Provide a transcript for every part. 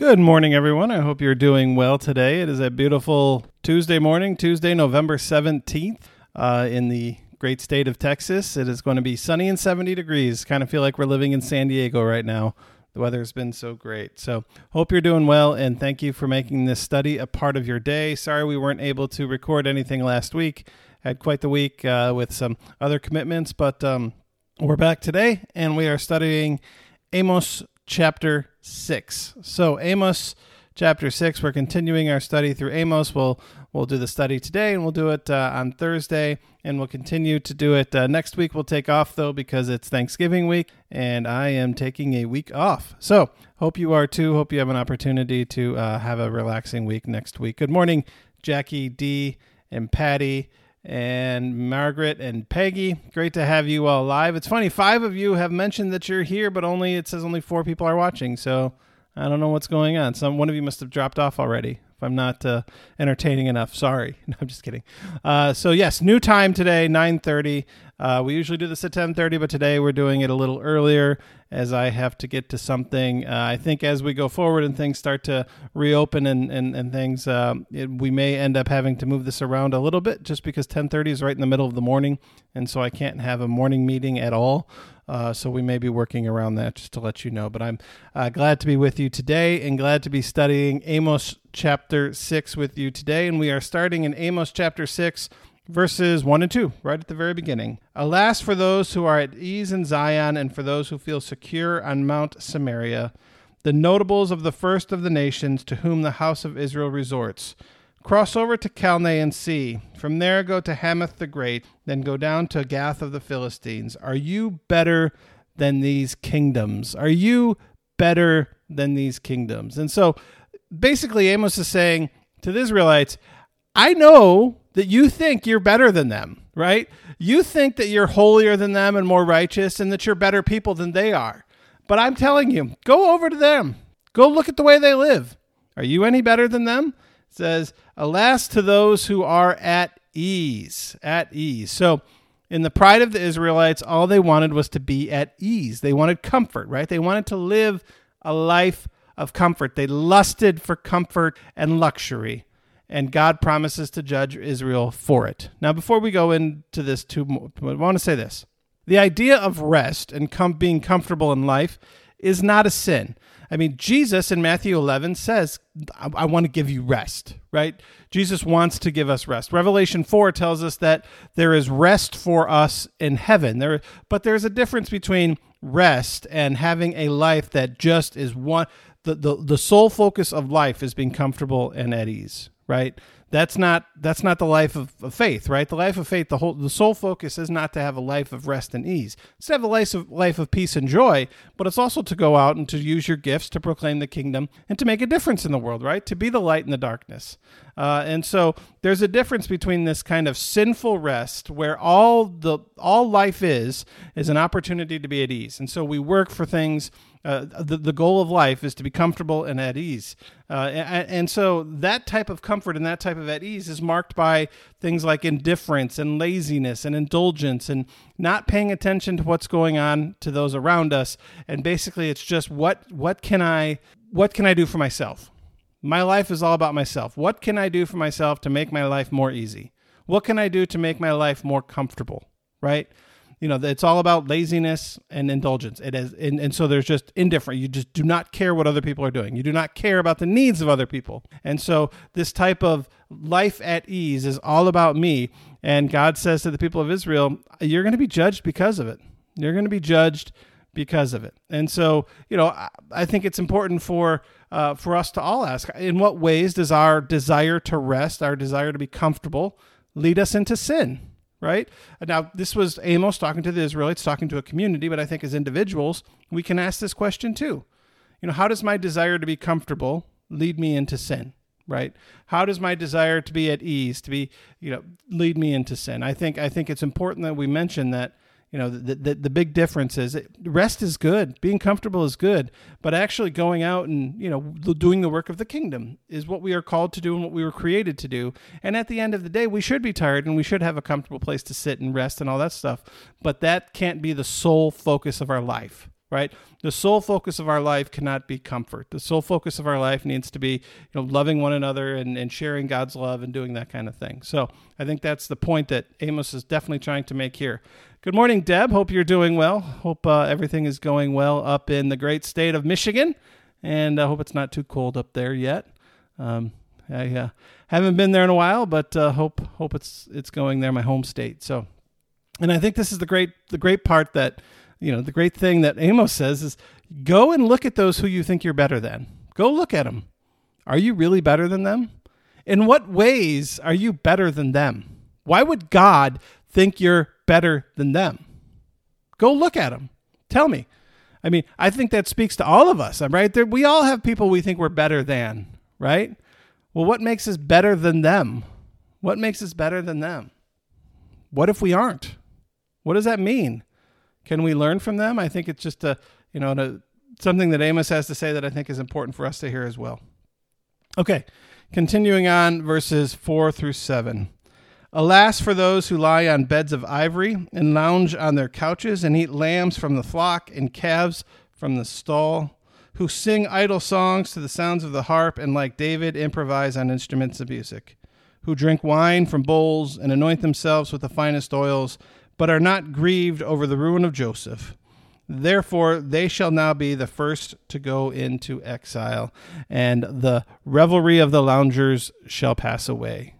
Good morning, everyone. I hope you're doing well today. It is a beautiful Tuesday morning, Tuesday, November 17th, uh, in the great state of Texas. It is going to be sunny and 70 degrees. Kind of feel like we're living in San Diego right now. The weather's been so great. So, hope you're doing well, and thank you for making this study a part of your day. Sorry we weren't able to record anything last week. Had quite the week uh, with some other commitments, but um, we're back today, and we are studying Amos chapter 6. So, Amos chapter 6, we're continuing our study through Amos. We'll we'll do the study today and we'll do it uh, on Thursday and we'll continue to do it uh, next week. We'll take off though because it's Thanksgiving week and I am taking a week off. So, hope you are too. Hope you have an opportunity to uh, have a relaxing week next week. Good morning, Jackie D and Patty and Margaret and Peggy. Great to have you all live. It's funny, five of you have mentioned that you're here, but only it says only four people are watching. So I don't know what's going on. Some one of you must have dropped off already. If I'm not uh, entertaining enough, sorry. No, I'm just kidding. Uh, so yes, new time today, 9:30. Uh, we usually do this at 10:30, but today we're doing it a little earlier as I have to get to something. Uh, I think as we go forward and things start to reopen and and, and things, um, it, we may end up having to move this around a little bit, just because 10:30 is right in the middle of the morning, and so I can't have a morning meeting at all. Uh, so we may be working around that just to let you know. But I'm uh, glad to be with you today and glad to be studying Amos chapter 6 with you today. And we are starting in Amos chapter 6, verses 1 and 2, right at the very beginning. Alas for those who are at ease in Zion and for those who feel secure on Mount Samaria, the notables of the first of the nations to whom the house of Israel resorts. Cross over to Calneh and see. From there go to Hamath the Great, then go down to Gath of the Philistines. Are you better than these kingdoms? Are you better than these kingdoms? And so basically, Amos is saying to the Israelites, I know that you think you're better than them, right? You think that you're holier than them and more righteous and that you're better people than they are. But I'm telling you, go over to them. Go look at the way they live. Are you any better than them? It says, Alas to those who are at ease, at ease. So, in the pride of the Israelites, all they wanted was to be at ease. They wanted comfort, right? They wanted to live a life of comfort. They lusted for comfort and luxury, and God promises to judge Israel for it. Now, before we go into this too, I want to say this: the idea of rest and com- being comfortable in life is not a sin. I mean, Jesus in Matthew 11 says, I, I want to give you rest, right? Jesus wants to give us rest. Revelation 4 tells us that there is rest for us in heaven. There, but there's a difference between rest and having a life that just is one. The, the, the sole focus of life is being comfortable and at ease, right? that's not that's not the life of, of, faith, right? The life of faith, the whole the sole focus is not to have a life of rest and ease. It's to have a life of life of peace and joy, but it's also to go out and to use your gifts to proclaim the kingdom and to make a difference in the world, right? To be the light in the darkness. Uh, and so there's a difference between this kind of sinful rest where all the all life is is an opportunity to be at ease. And so we work for things uh, the, the goal of life is to be comfortable and at ease. Uh, and, and, so that type of comfort and that type of at ease is marked by things like indifference and laziness and indulgence and not paying attention to what's going on to those around us. And basically, it's just what what can I what can I do for myself? My life is all about myself. What can I do for myself to make my life more easy? What can I do to make my life more comfortable? Right? You know it's all about laziness and indulgence. It is and, and so there's just indifferent. You just do not care what other people are doing. You do not care about the needs of other people. And so this type of life at ease is all about me. And god says to the people of israel you're going to be judged because of it. You're going to be judged because of it. And so you know i, I think it's important for uh, for us to all ask in what ways does our desire to rest our desire to be comfortable lead us into sin right? Now, this was Amos talking to the Israelites, talking to a community, but I think as individuals, we can ask this question too. You know, how does my desire to be comfortable lead me into sin? Right? How does my desire to be at ease, to be, you know, lead me into sin? I think I think it's important that we mention that you know the, the, the big difference is rest is good. Being comfortable is good. But actually going out and you know doing the work of the kingdom is what we are called to do and what we were created to do. And at the end of the day we should be tired and we should have a comfortable place to sit and rest and all that stuff. But that can't be the sole focus of our life right? The sole focus of our life cannot be comfort. The sole focus of our life needs to be, you know, loving one another and, and sharing God's love and doing that kind of thing. So I think that's the point that Amos is definitely trying to make here. Good morning, Deb. Hope you're doing well. Hope uh, everything is going well up in the great state of Michigan, and I hope it's not too cold up there yet. Um, I uh, haven't been there in a while, but uh, hope hope it's it's going there, my home state. So, and I think this is the great the great part that you know, the great thing that Amos says is go and look at those who you think you're better than. Go look at them. Are you really better than them? In what ways are you better than them? Why would God think you're better than them? Go look at them. Tell me. I mean, I think that speaks to all of us, right? We all have people we think we're better than, right? Well, what makes us better than them? What makes us better than them? What if we aren't? What does that mean? Can we learn from them? I think it's just a you know a, something that Amos has to say that I think is important for us to hear as well. Okay, continuing on verses four through seven. Alas for those who lie on beds of ivory and lounge on their couches and eat lambs from the flock and calves from the stall, who sing idle songs to the sounds of the harp and, like David, improvise on instruments of music, who drink wine from bowls and anoint themselves with the finest oils but are not grieved over the ruin of Joseph. Therefore, they shall now be the first to go into exile, and the revelry of the loungers shall pass away.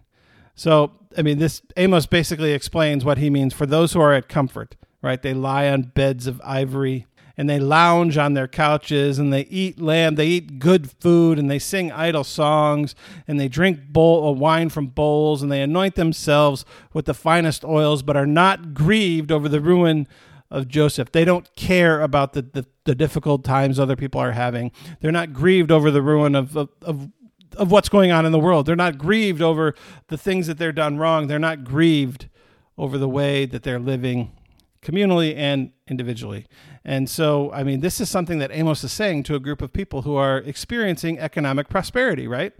So, I mean, this Amos basically explains what he means for those who are at comfort, right? They lie on beds of ivory and they lounge on their couches and they eat lamb, they eat good food and they sing idle songs and they drink bowl, uh, wine from bowls and they anoint themselves with the finest oils, but are not grieved over the ruin of Joseph. They don't care about the, the, the difficult times other people are having. They're not grieved over the ruin of, of, of of what's going on in the world. They're not grieved over the things that they're done wrong. They're not grieved over the way that they're living communally and individually. And so, I mean, this is something that Amos is saying to a group of people who are experiencing economic prosperity, right?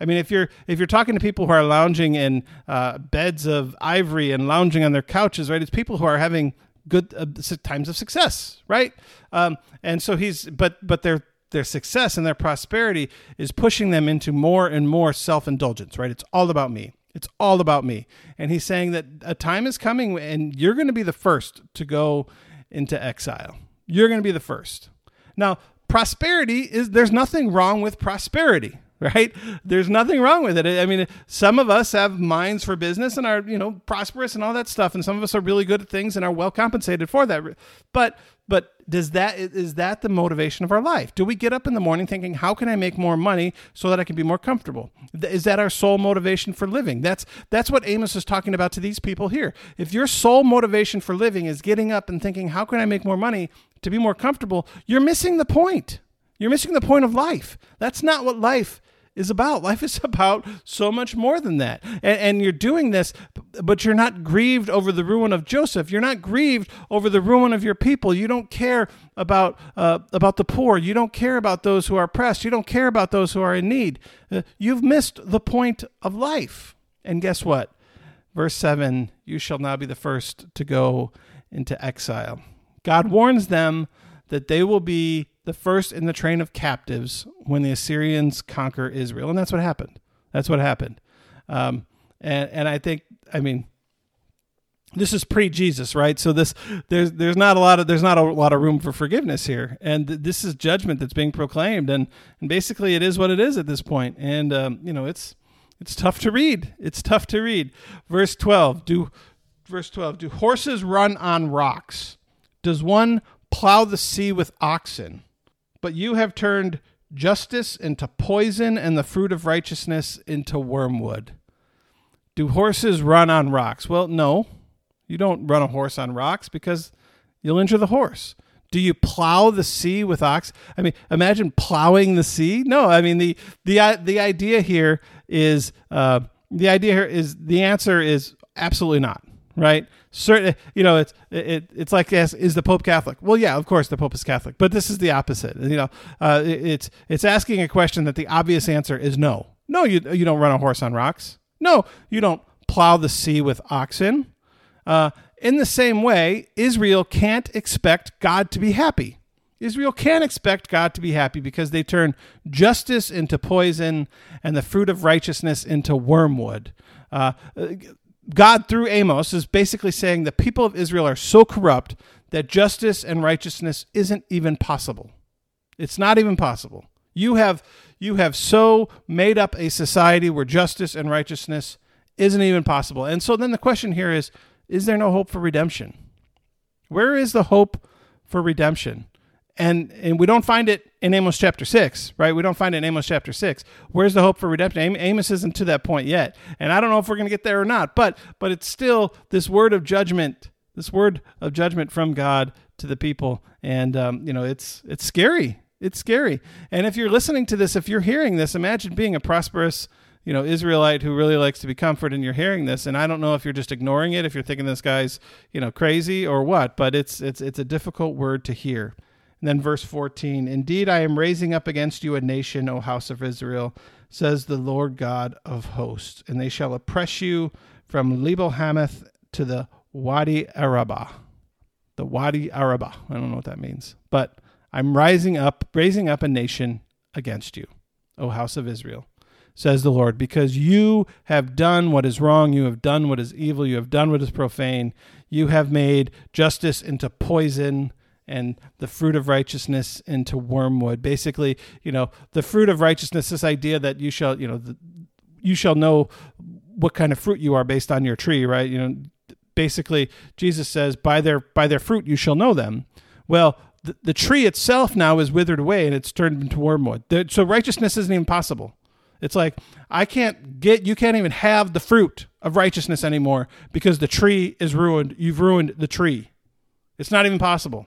I mean, if you're if you're talking to people who are lounging in uh, beds of ivory and lounging on their couches, right? It's people who are having good uh, times of success, right? Um, and so he's but but their their success and their prosperity is pushing them into more and more self indulgence, right? It's all about me. It's all about me. And he's saying that a time is coming and you're going to be the first to go into exile. You're going to be the first. Now, prosperity is there's nothing wrong with prosperity, right? There's nothing wrong with it. I mean, some of us have minds for business and are, you know, prosperous and all that stuff and some of us are really good at things and are well compensated for that. But but does that is that the motivation of our life? Do we get up in the morning thinking, "How can I make more money so that I can be more comfortable?" Is that our sole motivation for living? That's that's what Amos is talking about to these people here. If your sole motivation for living is getting up and thinking, "How can I make more money to be more comfortable?" You're missing the point. You're missing the point of life. That's not what life is about. Life is about so much more than that. And, and, you're doing this, but you're not grieved over the ruin of Joseph. You're not grieved over the ruin of your people. You don't care about uh, about the poor. You don't care about those who are oppressed. You don't care about those who are in need. Uh, you've missed the point of life. And guess what? Verse 7 You shall now be the first to go into exile. God warns them that they will be the first in the train of captives when the Assyrians conquer Israel, and that's what happened. That's what happened. Um, and and I think I mean this is pre-Jesus, right? So this there's there's not a lot of there's not a lot of room for forgiveness here, and th- this is judgment that's being proclaimed, and and basically it is what it is at this point, and um, you know it's it's tough to read. It's tough to read. Verse twelve. Do verse twelve. Do horses run on rocks? Does one plow the sea with oxen? But you have turned justice into poison and the fruit of righteousness into wormwood. Do horses run on rocks? Well, no. You don't run a horse on rocks because you'll injure the horse. Do you plow the sea with ox? I mean, imagine plowing the sea. No, I mean the the the idea here is uh, the idea here is the answer is absolutely not right? Certain, you know, it's it, it's like yes, is the Pope Catholic? Well, yeah, of course the Pope is Catholic, but this is the opposite. You know, uh, it, it's it's asking a question that the obvious answer is no. No, you you don't run a horse on rocks. No, you don't plow the sea with oxen. Uh, in the same way, Israel can't expect God to be happy. Israel can't expect God to be happy because they turn justice into poison and the fruit of righteousness into wormwood. Uh, God, through Amos, is basically saying the people of Israel are so corrupt that justice and righteousness isn't even possible. It's not even possible. You have you have so made up a society where justice and righteousness isn't even possible. And so then the question here is is there no hope for redemption? Where is the hope for redemption? And and we don't find it in Amos chapter 6, right? We don't find it in Amos chapter 6. Where's the hope for redemption? Amos isn't to that point yet. And I don't know if we're going to get there or not, but but it's still this word of judgment, this word of judgment from God to the people. And um, you know, it's it's scary. It's scary. And if you're listening to this, if you're hearing this, imagine being a prosperous you know Israelite who really likes to be comforted and you're hearing this and I don't know if you're just ignoring it if you're thinking this guy's you know crazy or what but it's it's it's a difficult word to hear and then verse 14 Indeed I am raising up against you a nation O house of Israel says the Lord God of hosts. And they shall oppress you from Lebo Hamath to the Wadi Araba the Wadi Araba I don't know what that means. But I'm rising up raising up a nation against you O house of Israel says the Lord, because you have done what is wrong, you have done what is evil, you have done what is profane, you have made justice into poison and the fruit of righteousness into wormwood. Basically, you know, the fruit of righteousness, this idea that you shall, you know, the, you shall know what kind of fruit you are based on your tree, right? You know, basically Jesus says, by their by their fruit you shall know them. Well, the, the tree itself now is withered away and it's turned into wormwood. So righteousness isn't even possible. It's like I can't get you can't even have the fruit of righteousness anymore because the tree is ruined. You've ruined the tree. It's not even possible.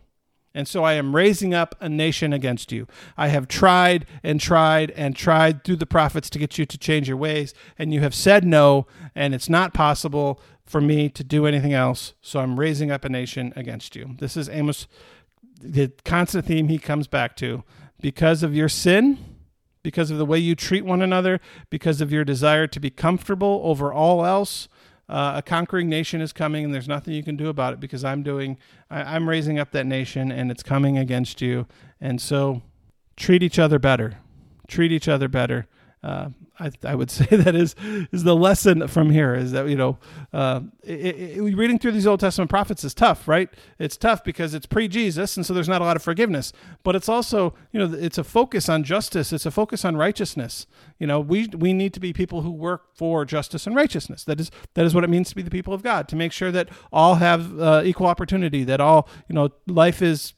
And so I am raising up a nation against you. I have tried and tried and tried through the prophets to get you to change your ways, and you have said no, and it's not possible for me to do anything else. So I'm raising up a nation against you. This is Amos, the constant theme he comes back to. Because of your sin, because of the way you treat one another, because of your desire to be comfortable over all else. Uh, a conquering nation is coming, and there's nothing you can do about it because I'm doing, I, I'm raising up that nation, and it's coming against you. And so, treat each other better. Treat each other better. Uh, I, I would say that is is the lesson from here is that you know uh, it, it, reading through these Old Testament prophets is tough, right? It's tough because it's pre-Jesus, and so there's not a lot of forgiveness. But it's also you know it's a focus on justice. It's a focus on righteousness. You know we we need to be people who work for justice and righteousness. That is that is what it means to be the people of God. To make sure that all have uh, equal opportunity. That all you know life is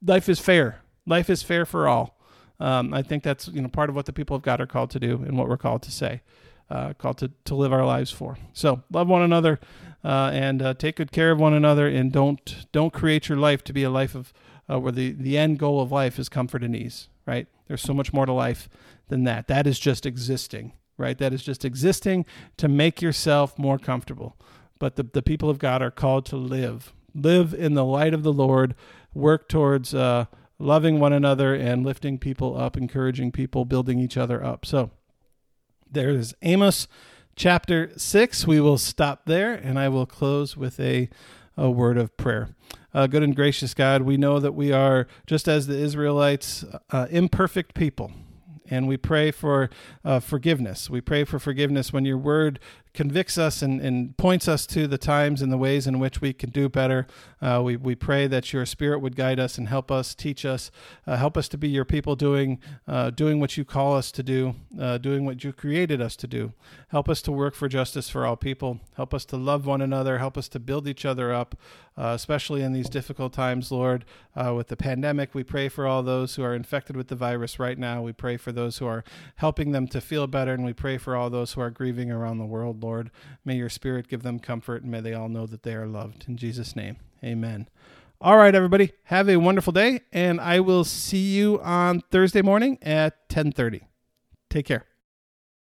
life is fair. Life is fair for all. Um, I think that's you know part of what the people of God are called to do and what we're called to say, uh, called to, to live our lives for. So love one another uh, and uh, take good care of one another, and don't don't create your life to be a life of uh, where the the end goal of life is comfort and ease. Right? There's so much more to life than that. That is just existing. Right? That is just existing to make yourself more comfortable. But the the people of God are called to live live in the light of the Lord, work towards uh, loving one another and lifting people up, encouraging people, building each other up. So there is Amos chapter 6. We will stop there and I will close with a, a word of prayer. Uh, good and gracious God, we know that we are, just as the Israelites, uh, imperfect people. And we pray for uh, forgiveness. We pray for forgiveness when your word convicts us and, and points us to the times and the ways in which we can do better. Uh, we, we pray that your spirit would guide us and help us, teach us, uh, help us to be your people doing, uh, doing what you call us to do, uh, doing what you created us to do. Help us to work for justice for all people. Help us to love one another. Help us to build each other up, uh, especially in these difficult times, Lord. Uh, with the pandemic, we pray for all those who are infected with the virus right now. We pray for those who are helping them to feel better, and we pray for all those who are grieving around the world, Lord. Lord. May your spirit give them comfort and may they all know that they are loved. In Jesus' name, amen. All right, everybody, have a wonderful day, and I will see you on Thursday morning at 1030. Take care.